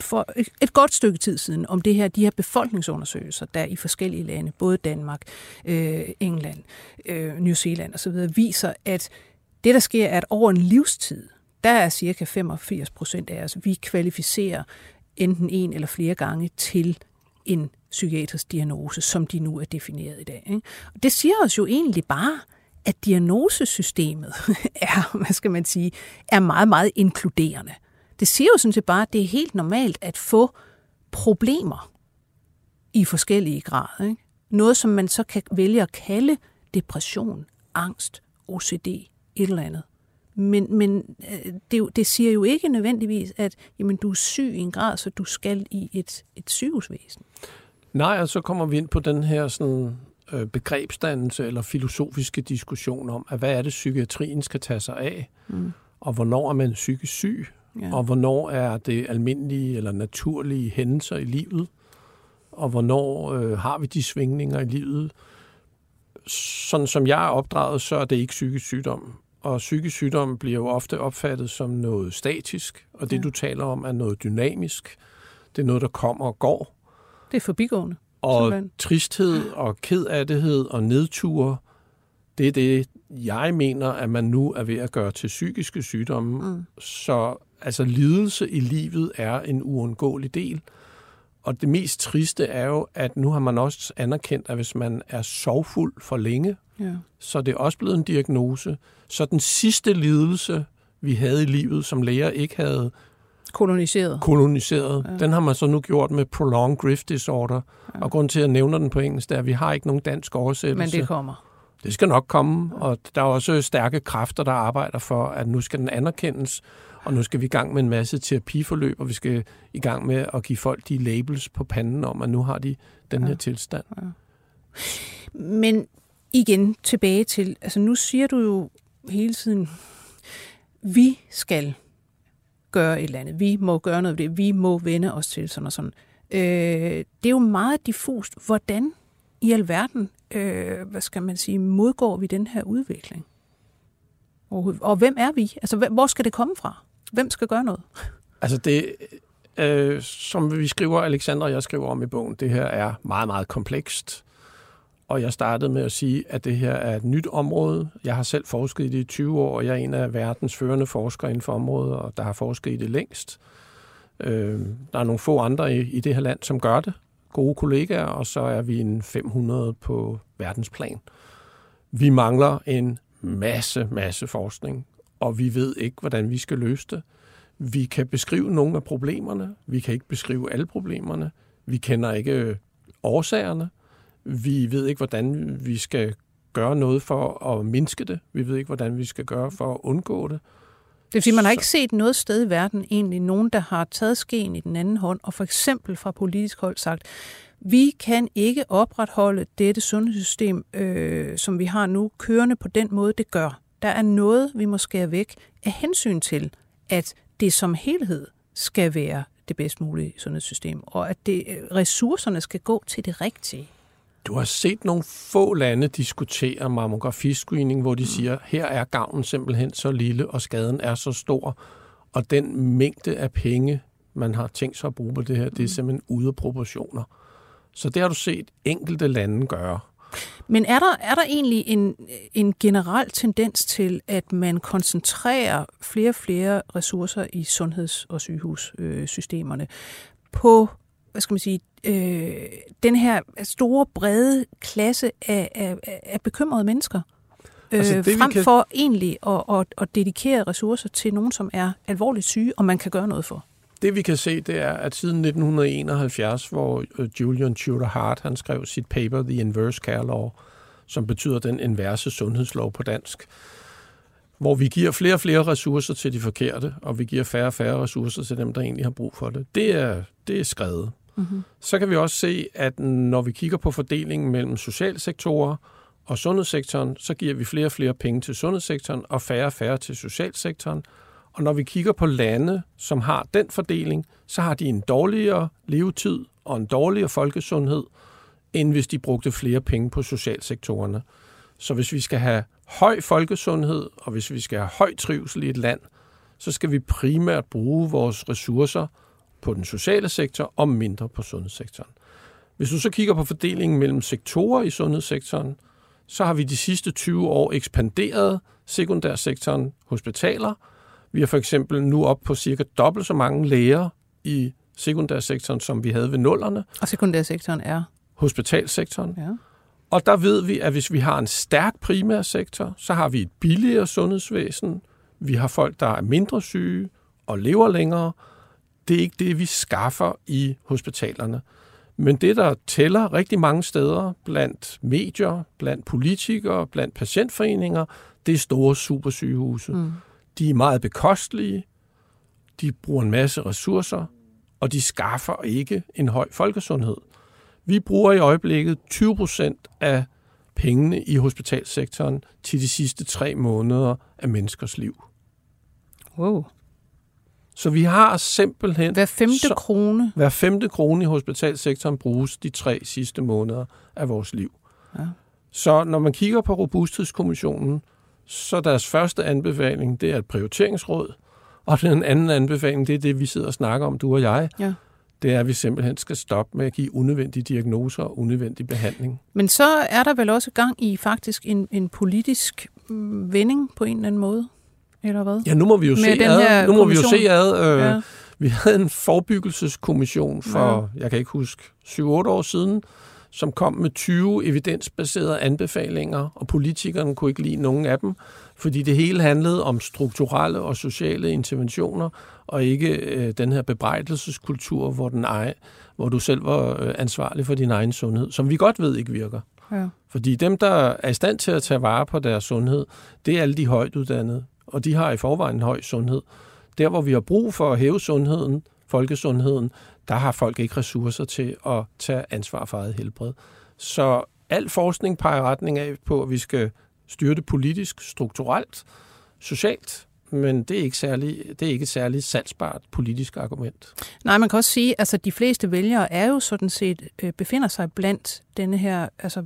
for et, godt stykke tid siden, om det her, de her befolkningsundersøgelser, der i forskellige lande, både Danmark, øh, England, øh, New Zealand osv., viser, at det, der sker, er, at over en livstid, der er cirka 85 procent af os, vi kvalificerer enten en eller flere gange til en psykiatrisk diagnose, som de nu er defineret i dag. Ikke? Og det siger os jo egentlig bare, at diagnosesystemet er, hvad skal man sige, er meget, meget inkluderende. Det siger jo sådan set bare, at det er helt normalt at få problemer i forskellige grader. Ikke? Noget, som man så kan vælge at kalde depression, angst, OCD, et eller andet. Men, men øh, det, det siger jo ikke nødvendigvis, at jamen, du er syg i en grad, så du skal i et, et sygehusvæsen. Nej, og så kommer vi ind på den her sådan, øh, begrebsdannelse eller filosofiske diskussion om, at hvad er det, psykiatrien skal tage sig af, mm. og hvornår er man psykisk syg, ja. og hvornår er det almindelige eller naturlige hændelser i livet, og hvornår øh, har vi de svingninger i livet. Sådan som jeg er opdraget, så er det ikke psykisk sygdom. Og psykisk sygdom bliver jo ofte opfattet som noget statisk, og det ja. du taler om er noget dynamisk. Det er noget, der kommer og går. Det er forbigående. Og simpelthen. tristhed og kedattighed og nedture, det er det, jeg mener, at man nu er ved at gøre til psykiske sygdomme. Mm. Så altså lidelse i livet er en uundgåelig del. Og det mest triste er jo, at nu har man også anerkendt, at hvis man er sorgfuld for længe, ja. så det er også blevet en diagnose. Så den sidste lidelse, vi havde i livet, som læger ikke havde koloniseret, koloniseret ja. den har man så nu gjort med prolonged grief disorder. Ja. Og grund til, at jeg nævner den på engelsk, er, at vi har ikke nogen dansk oversættelse. Men det kommer. Det skal nok komme, og der er også stærke kræfter, der arbejder for, at nu skal den anerkendes, og nu skal vi i gang med en masse terapiforløb, og vi skal i gang med at give folk de labels på panden om, at nu har de den ja. her tilstand. Ja. Men igen tilbage til, altså nu siger du jo hele tiden, vi skal gøre et eller andet. Vi må gøre noget ved det. Vi må vende os til sådan og sådan. Øh, det er jo meget diffust. Hvordan i alverden, øh, hvad skal man sige, modgår vi den her udvikling? Og, og hvem er vi? Altså, hvor skal det komme fra? Hvem skal gøre noget? Altså det, øh, som vi skriver, Alexander og jeg skriver om i bogen, det her er meget, meget komplekst. Og jeg startede med at sige, at det her er et nyt område. Jeg har selv forsket i det i 20 år, og jeg er en af verdens førende forskere inden for området, og der har forsket i det længst. Øh, der er nogle få andre i, i det her land, som gør det. Gode kollegaer, og så er vi en 500 på verdensplan. Vi mangler en masse, masse forskning og vi ved ikke, hvordan vi skal løse det. Vi kan beskrive nogle af problemerne. Vi kan ikke beskrive alle problemerne. Vi kender ikke øh, årsagerne. Vi ved ikke, hvordan vi skal gøre noget for at mindske det. Vi ved ikke, hvordan vi skal gøre for at undgå det. Det vil sige, man har ikke set noget sted i verden egentlig nogen, der har taget skeen i den anden hånd, og for eksempel fra politisk hold sagt, vi kan ikke opretholde dette sundhedssystem, øh, som vi har nu, kørende på den måde, det gør. Der er noget, vi må skære væk af hensyn til, at det som helhed skal være det bedst mulige sundhedssystem, og at det, ressourcerne skal gå til det rigtige. Du har set nogle få lande diskutere mammografiscreening, hvor de mm. siger, her er gavnen simpelthen så lille, og skaden er så stor, og den mængde af penge, man har tænkt sig at bruge på det her, det er mm. simpelthen ude af proportioner. Så det har du set enkelte lande gøre. Men er der, er der egentlig en, en generel tendens til, at man koncentrerer flere og flere ressourcer i sundheds- og sygehussystemerne på hvad skal man sige, øh, den her store, brede klasse af, af, af bekymrede mennesker? Øh, altså det, frem kan... for egentlig at, at, at dedikere ressourcer til nogen, som er alvorligt syge, og man kan gøre noget for? Det vi kan se, det er, at siden 1971, hvor øh, Julian Tudor Hart han skrev sit paper The Inverse Care Law, som betyder den inverse sundhedslov på dansk, hvor vi giver flere og flere ressourcer til de forkerte, og vi giver færre og færre ressourcer til dem, der egentlig har brug for det. Det er, det er skrevet. Mm-hmm. Så kan vi også se, at når vi kigger på fordelingen mellem socialsektorer og sundhedssektoren, så giver vi flere og flere penge til sundhedssektoren og færre og færre til socialsektoren. Og når vi kigger på lande, som har den fordeling, så har de en dårligere levetid og en dårligere folkesundhed, end hvis de brugte flere penge på socialsektorerne. Så hvis vi skal have høj folkesundhed, og hvis vi skal have høj trivsel i et land, så skal vi primært bruge vores ressourcer på den sociale sektor og mindre på sundhedssektoren. Hvis du så kigger på fordelingen mellem sektorer i sundhedssektoren, så har vi de sidste 20 år ekspanderet sekundærsektoren hospitaler, vi har for eksempel nu op på cirka dobbelt så mange læger i sekundærsektoren, som vi havde ved nullerne. Og sekundærsektoren er? Hospitalsektoren. Ja. Og der ved vi, at hvis vi har en stærk primærsektor, så har vi et billigere sundhedsvæsen. Vi har folk, der er mindre syge og lever længere. Det er ikke det, vi skaffer i hospitalerne. Men det, der tæller rigtig mange steder blandt medier, blandt politikere, blandt patientforeninger, det er store supersygehuse. Mm. De er meget bekostelige, de bruger en masse ressourcer, og de skaffer ikke en høj folkesundhed. Vi bruger i øjeblikket 20 procent af pengene i hospitalsektoren til de sidste tre måneder af menneskers liv. Wow. Så vi har simpelthen... Hver femte så, krone? Hver femte krone i hospitalsektoren bruges de tre sidste måneder af vores liv. Ja. Så når man kigger på Robusthedskommissionen, så deres første anbefaling, det er et prioriteringsråd, og den anden anbefaling, det er det, vi sidder og snakker om, du og jeg. Ja. Det er, at vi simpelthen skal stoppe med at give unødvendige diagnoser og unødvendig behandling. Men så er der vel også gang i faktisk en, en politisk mm, vending på en eller anden måde? Eller hvad? Ja, nu må vi jo, se, ad, nu må vi jo se ad. Øh, ja. Vi havde en forebyggelseskommission for, ja. jeg kan ikke huske, 7-8 år siden, som kom med 20 evidensbaserede anbefalinger, og politikerne kunne ikke lide nogen af dem, fordi det hele handlede om strukturelle og sociale interventioner, og ikke øh, den her bebrejdelseskultur, hvor, den ej, hvor du selv var øh, ansvarlig for din egen sundhed, som vi godt ved ikke virker. Ja. Fordi dem, der er i stand til at tage vare på deres sundhed, det er alle de højt uddannede og de har i forvejen en høj sundhed. Der, hvor vi har brug for at hæve sundheden, folkesundheden, der har folk ikke ressourcer til at tage ansvar for eget helbred. Så al forskning peger retning af på, at vi skal styre det politisk, strukturelt, socialt, men det er ikke, særlig, det er ikke et særligt salgsbart politisk argument. Nej, man kan også sige, at altså, de fleste vælgere er jo sådan set, øh, befinder sig blandt denne her altså,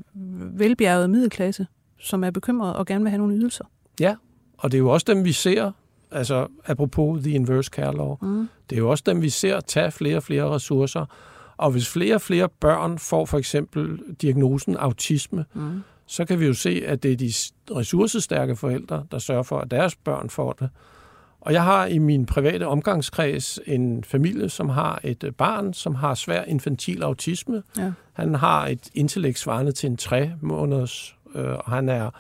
velbjergede middelklasse, som er bekymret og gerne vil have nogle ydelser. Ja, og det er jo også dem, vi ser, altså apropos The Inverse Care Law, mm. det er jo også dem, vi ser tage flere og flere ressourcer. Og hvis flere og flere børn får for eksempel diagnosen autisme, mm. så kan vi jo se, at det er de ressourcestærke forældre, der sørger for, at deres børn får det. Og jeg har i min private omgangskreds en familie, som har et barn, som har svær infantil autisme. Ja. Han har et intellekt svarende til en tre måneders, øh, og han er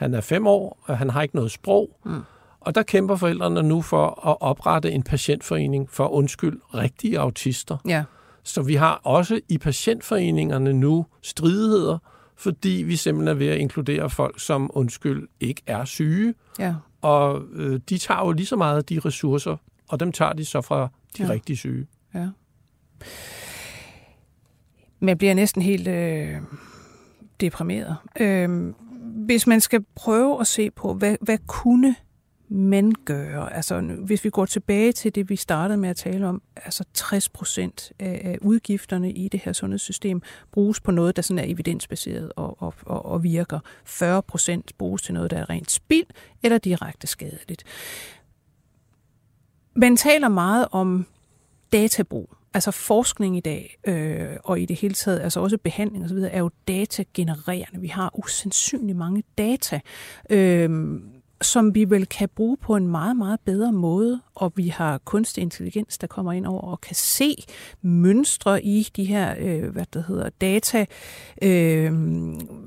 han er fem år, og han har ikke noget sprog. Mm. Og der kæmper forældrene nu for at oprette en patientforening for undskyld rigtige autister. Ja. Så vi har også i patientforeningerne nu stridigheder, fordi vi simpelthen er ved at inkludere folk, som undskyld ikke er syge. Ja. Og øh, de tager jo lige så meget de ressourcer, og dem tager de så fra de ja. rigtige syge. Ja. Men jeg bliver næsten helt øh, deprimeret. Øh, hvis man skal prøve at se på, hvad, hvad kunne man gøre? Altså, hvis vi går tilbage til det, vi startede med at tale om, altså 60 procent af udgifterne i det her sundhedssystem bruges på noget, der sådan er evidensbaseret og, og, og, og virker. 40 procent bruges til noget, der er rent spild eller direkte skadeligt. Man taler meget om databrug altså forskning i dag, øh, og i det hele taget, altså også behandling osv., er jo datagenererende. Vi har usandsynligt mange data, øh, som vi vel kan bruge på en meget, meget bedre måde, og vi har kunstig intelligens, der kommer ind over og kan se mønstre i de her, øh, hvad det hedder, data, øh,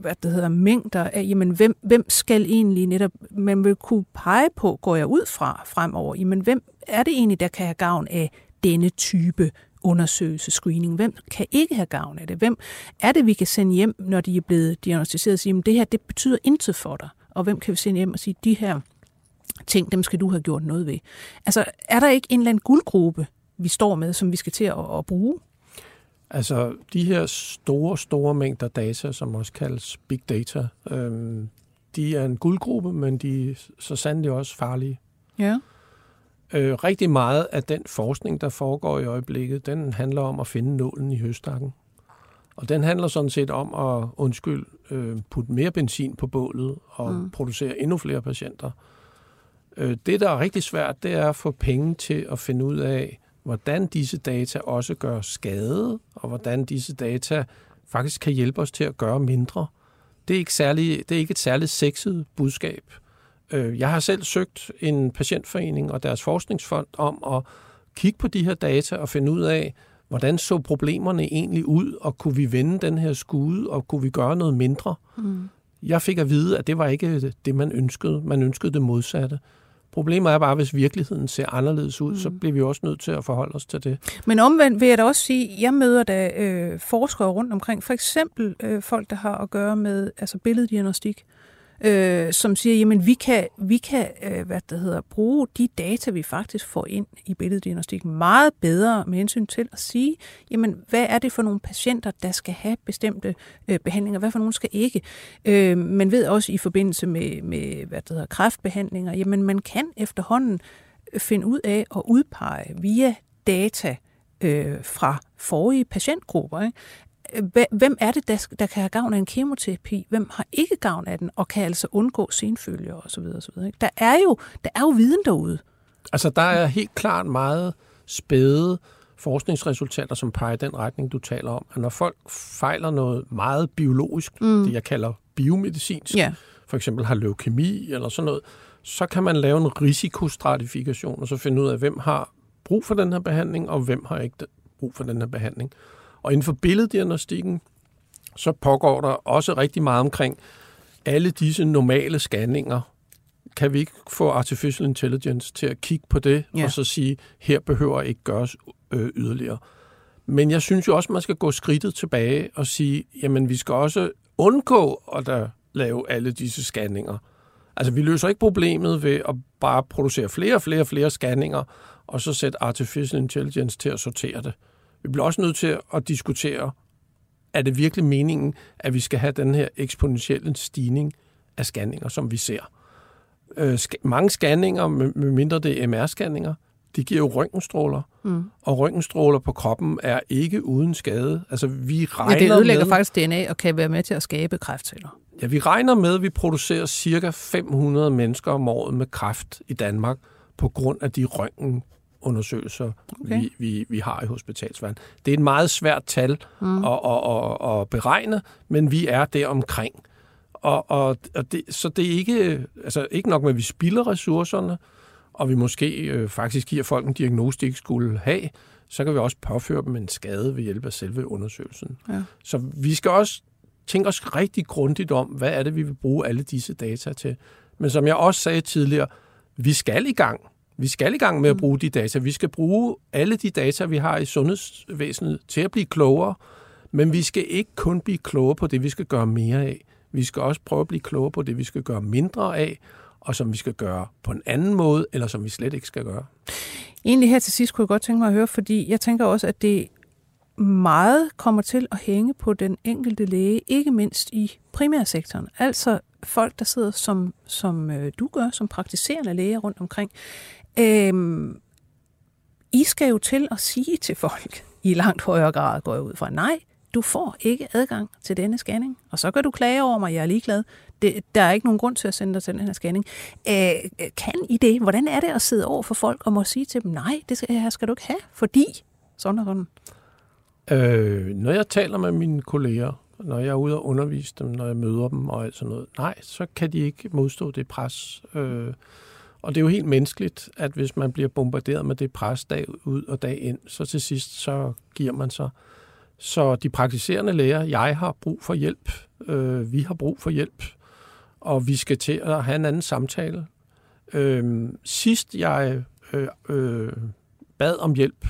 hvad det hedder, mængder af, jamen hvem, hvem skal egentlig netop, man vil kunne pege på, går jeg ud fra fremover, jamen hvem er det egentlig, der kan have gavn af denne type undersøgelse, screening. Hvem kan ikke have gavn af det? Hvem er det, vi kan sende hjem, når de er blevet diagnostiseret og sige, at det her det betyder intet for dig? Og hvem kan vi sende hjem og sige, de her ting, dem skal du have gjort noget ved? Altså, er der ikke en eller anden guldgruppe, vi står med, som vi skal til at, at bruge? Altså, de her store, store mængder data, som også kaldes big data, øhm, de er en guldgruppe, men de er så sandelig også farlige. Ja. Øh, rigtig meget af den forskning, der foregår i øjeblikket, den handler om at finde nålen i høstakken. Og den handler sådan set om at, undskyld, øh, putte mere benzin på bålet og mm. producere endnu flere patienter. Øh, det, der er rigtig svært, det er at få penge til at finde ud af, hvordan disse data også gør skade, og hvordan disse data faktisk kan hjælpe os til at gøre mindre. Det er ikke, særlig, det er ikke et særligt sexet budskab. Øh, jeg har selv søgt en patientforening og deres forskningsfond om at kigge på de her data og finde ud af, hvordan så problemerne egentlig ud, og kunne vi vende den her skude, og kunne vi gøre noget mindre? Mm. Jeg fik at vide, at det var ikke det, man ønskede. Man ønskede det modsatte. Problemet er bare, hvis virkeligheden ser anderledes ud, mm. så bliver vi også nødt til at forholde os til det. Men omvendt vil jeg da også sige, at jeg møder da øh, forskere rundt omkring, for eksempel øh, folk, der har at gøre med altså billeddiagnostik, øh, øh, som siger, jamen vi kan, vi kan øh, hvad det hedder, bruge de data, vi faktisk får ind i billeddiagnostik meget bedre med hensyn til at sige, jamen hvad er det for nogle patienter, der skal have bestemte øh, behandlinger, hvad for nogle skal ikke. Øh, man ved også i forbindelse med, med hvad det hedder, kræftbehandlinger, jamen man kan efterhånden finde ud af at udpege via data øh, fra forrige patientgrupper, ikke? Hvem er det, der, der kan have gavn af en kemoterapi? Hvem har ikke gavn af den, og kan altså undgå senfølger osv. osv. Der, er jo, der er jo viden derude. Altså, der er helt klart meget spæde forskningsresultater, som peger i den retning, du taler om. At når folk fejler noget meget biologisk, mm. det jeg kalder biomedicinsk, ja. for eksempel har leukemi eller sådan noget, så kan man lave en risikostratifikation, og så finde ud af, hvem har brug for den her behandling, og hvem har ikke brug for den her behandling. Og inden for billeddiagnostikken, så pågår der også rigtig meget omkring alle disse normale scanninger. Kan vi ikke få artificial intelligence til at kigge på det, ja. og så sige, her behøver ikke gøres øh, yderligere. Men jeg synes jo også, man skal gå skridtet tilbage og sige, jamen vi skal også undgå at der lave alle disse scanninger. Altså vi løser ikke problemet ved at bare producere flere og flere og flere scanninger, og så sætte artificial intelligence til at sortere det. Vi bliver også nødt til at diskutere, er det virkelig meningen, at vi skal have den her eksponentielle stigning af scanninger, som vi ser? Øh, sk- mange scanninger, med, mindre det er MR-scanninger, de giver jo røntgenstråler, mm. og røntgenstråler på kroppen er ikke uden skade. Altså, vi regner ja, det ødelægger med, faktisk DNA og kan være med til at skabe kræftceller. Ja, vi regner med, at vi producerer cirka 500 mennesker om året med kræft i Danmark på grund af de røntgen undersøgelser, okay. vi, vi, vi har i hospitalsverden. Det er et meget svært tal mm. at, at, at, at beregne, men vi er der omkring. Og, og, og det, så det er ikke, altså ikke nok med, at vi spilder ressourcerne, og vi måske øh, faktisk giver folk en diagnose, de ikke skulle have, så kan vi også påføre dem en skade ved hjælp af selve undersøgelsen. Ja. Så vi skal også tænke os rigtig grundigt om, hvad er det, vi vil bruge alle disse data til. Men som jeg også sagde tidligere, vi skal i gang. Vi skal i gang med at mm. bruge de data. Vi skal bruge alle de data, vi har i sundhedsvæsenet, til at blive klogere. Men vi skal ikke kun blive klogere på det, vi skal gøre mere af. Vi skal også prøve at blive klogere på det, vi skal gøre mindre af, og som vi skal gøre på en anden måde, eller som vi slet ikke skal gøre. Egentlig her til sidst kunne jeg godt tænke mig at høre, fordi jeg tænker også, at det meget kommer til at hænge på den enkelte læge, ikke mindst i primærsektoren. Altså folk, der sidder som, som øh, du gør, som praktiserende læger rundt omkring. Øhm, I skal jo til at sige til folk, i langt højere grad går jeg ud fra, nej, du får ikke adgang til denne scanning, og så kan du klage over mig, jeg er ligeglad. Det, der er ikke nogen grund til at sende dig til den her scanning. Øh, kan I det? Hvordan er det at sidde over for folk og må sige til dem, nej, det skal, her skal du ikke have, fordi sådan og sådan? Øh, når jeg taler med mine kolleger, når jeg er ude og undervise dem, når jeg møder dem og alt sådan noget, nej, så kan de ikke modstå det pres. Øh, og det er jo helt menneskeligt, at hvis man bliver bombarderet med det pres dag ud og dag ind, så til sidst så giver man sig. Så de praktiserende læger, jeg har brug for hjælp, øh, vi har brug for hjælp, og vi skal til at have en anden samtale. Øh, sidst jeg øh, øh, bad om hjælp,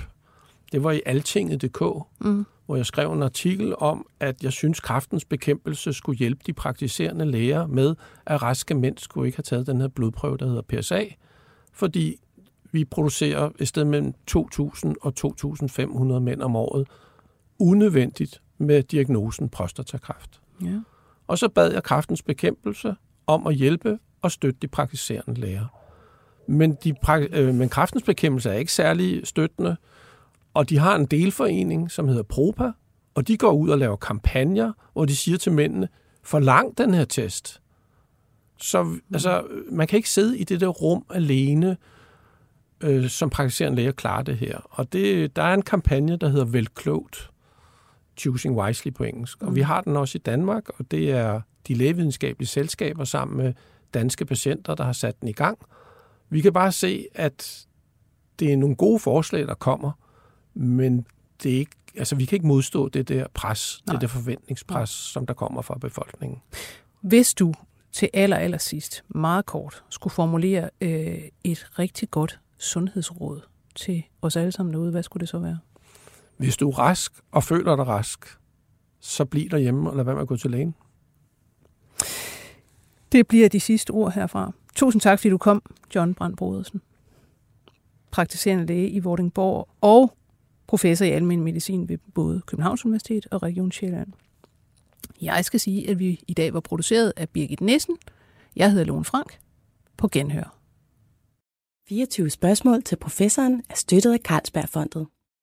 det var i altinget.dk, mm hvor jeg skrev en artikel om, at jeg synes, kraftens bekæmpelse skulle hjælpe de praktiserende læger med, at raske mænd skulle ikke have taget den her blodprøve, der hedder PSA, fordi vi producerer et sted mellem 2.000 og 2.500 mænd om året, unødvendigt med diagnosen prostatakræft. Ja. Og så bad jeg kraftens bekæmpelse om at hjælpe og støtte de praktiserende læger. Men, de, øh, men kraftens bekæmpelse er ikke særlig støttende, og de har en delforening, som hedder Propa, og de går ud og laver kampagner, hvor de siger til mændene, forlang den her test. Så mm. altså, man kan ikke sidde i det der rum alene, øh, som praktiserende læger klarer det her. Og det, der er en kampagne, der hedder Vel Klogt, Choosing Wisely på engelsk. Og vi mm. har den også i Danmark, og det er de lægevidenskabelige selskaber sammen med danske patienter, der har sat den i gang. Vi kan bare se, at det er nogle gode forslag, der kommer, men det er ikke, altså, vi kan ikke modstå det der pres, Nej. det der forventningspres, som der kommer fra befolkningen. Hvis du til aller, aller sidst, meget kort, skulle formulere øh, et rigtig godt sundhedsråd til os alle sammen derude, hvad skulle det så være? Hvis du er rask og føler dig rask, så bliv derhjemme og lad være med at gå til lægen. Det bliver de sidste ord herfra. Tusind tak, fordi du kom, John Brandt Brodersen. Praktiserende læge i Vordingborg og professor i almen medicin ved både Københavns Universitet og Region Sjælland. Jeg skal sige, at vi i dag var produceret af Birgit Nissen. Jeg hedder Lone Frank. På genhør. 24 spørgsmål til professoren er støttet af Carlsbergfondet.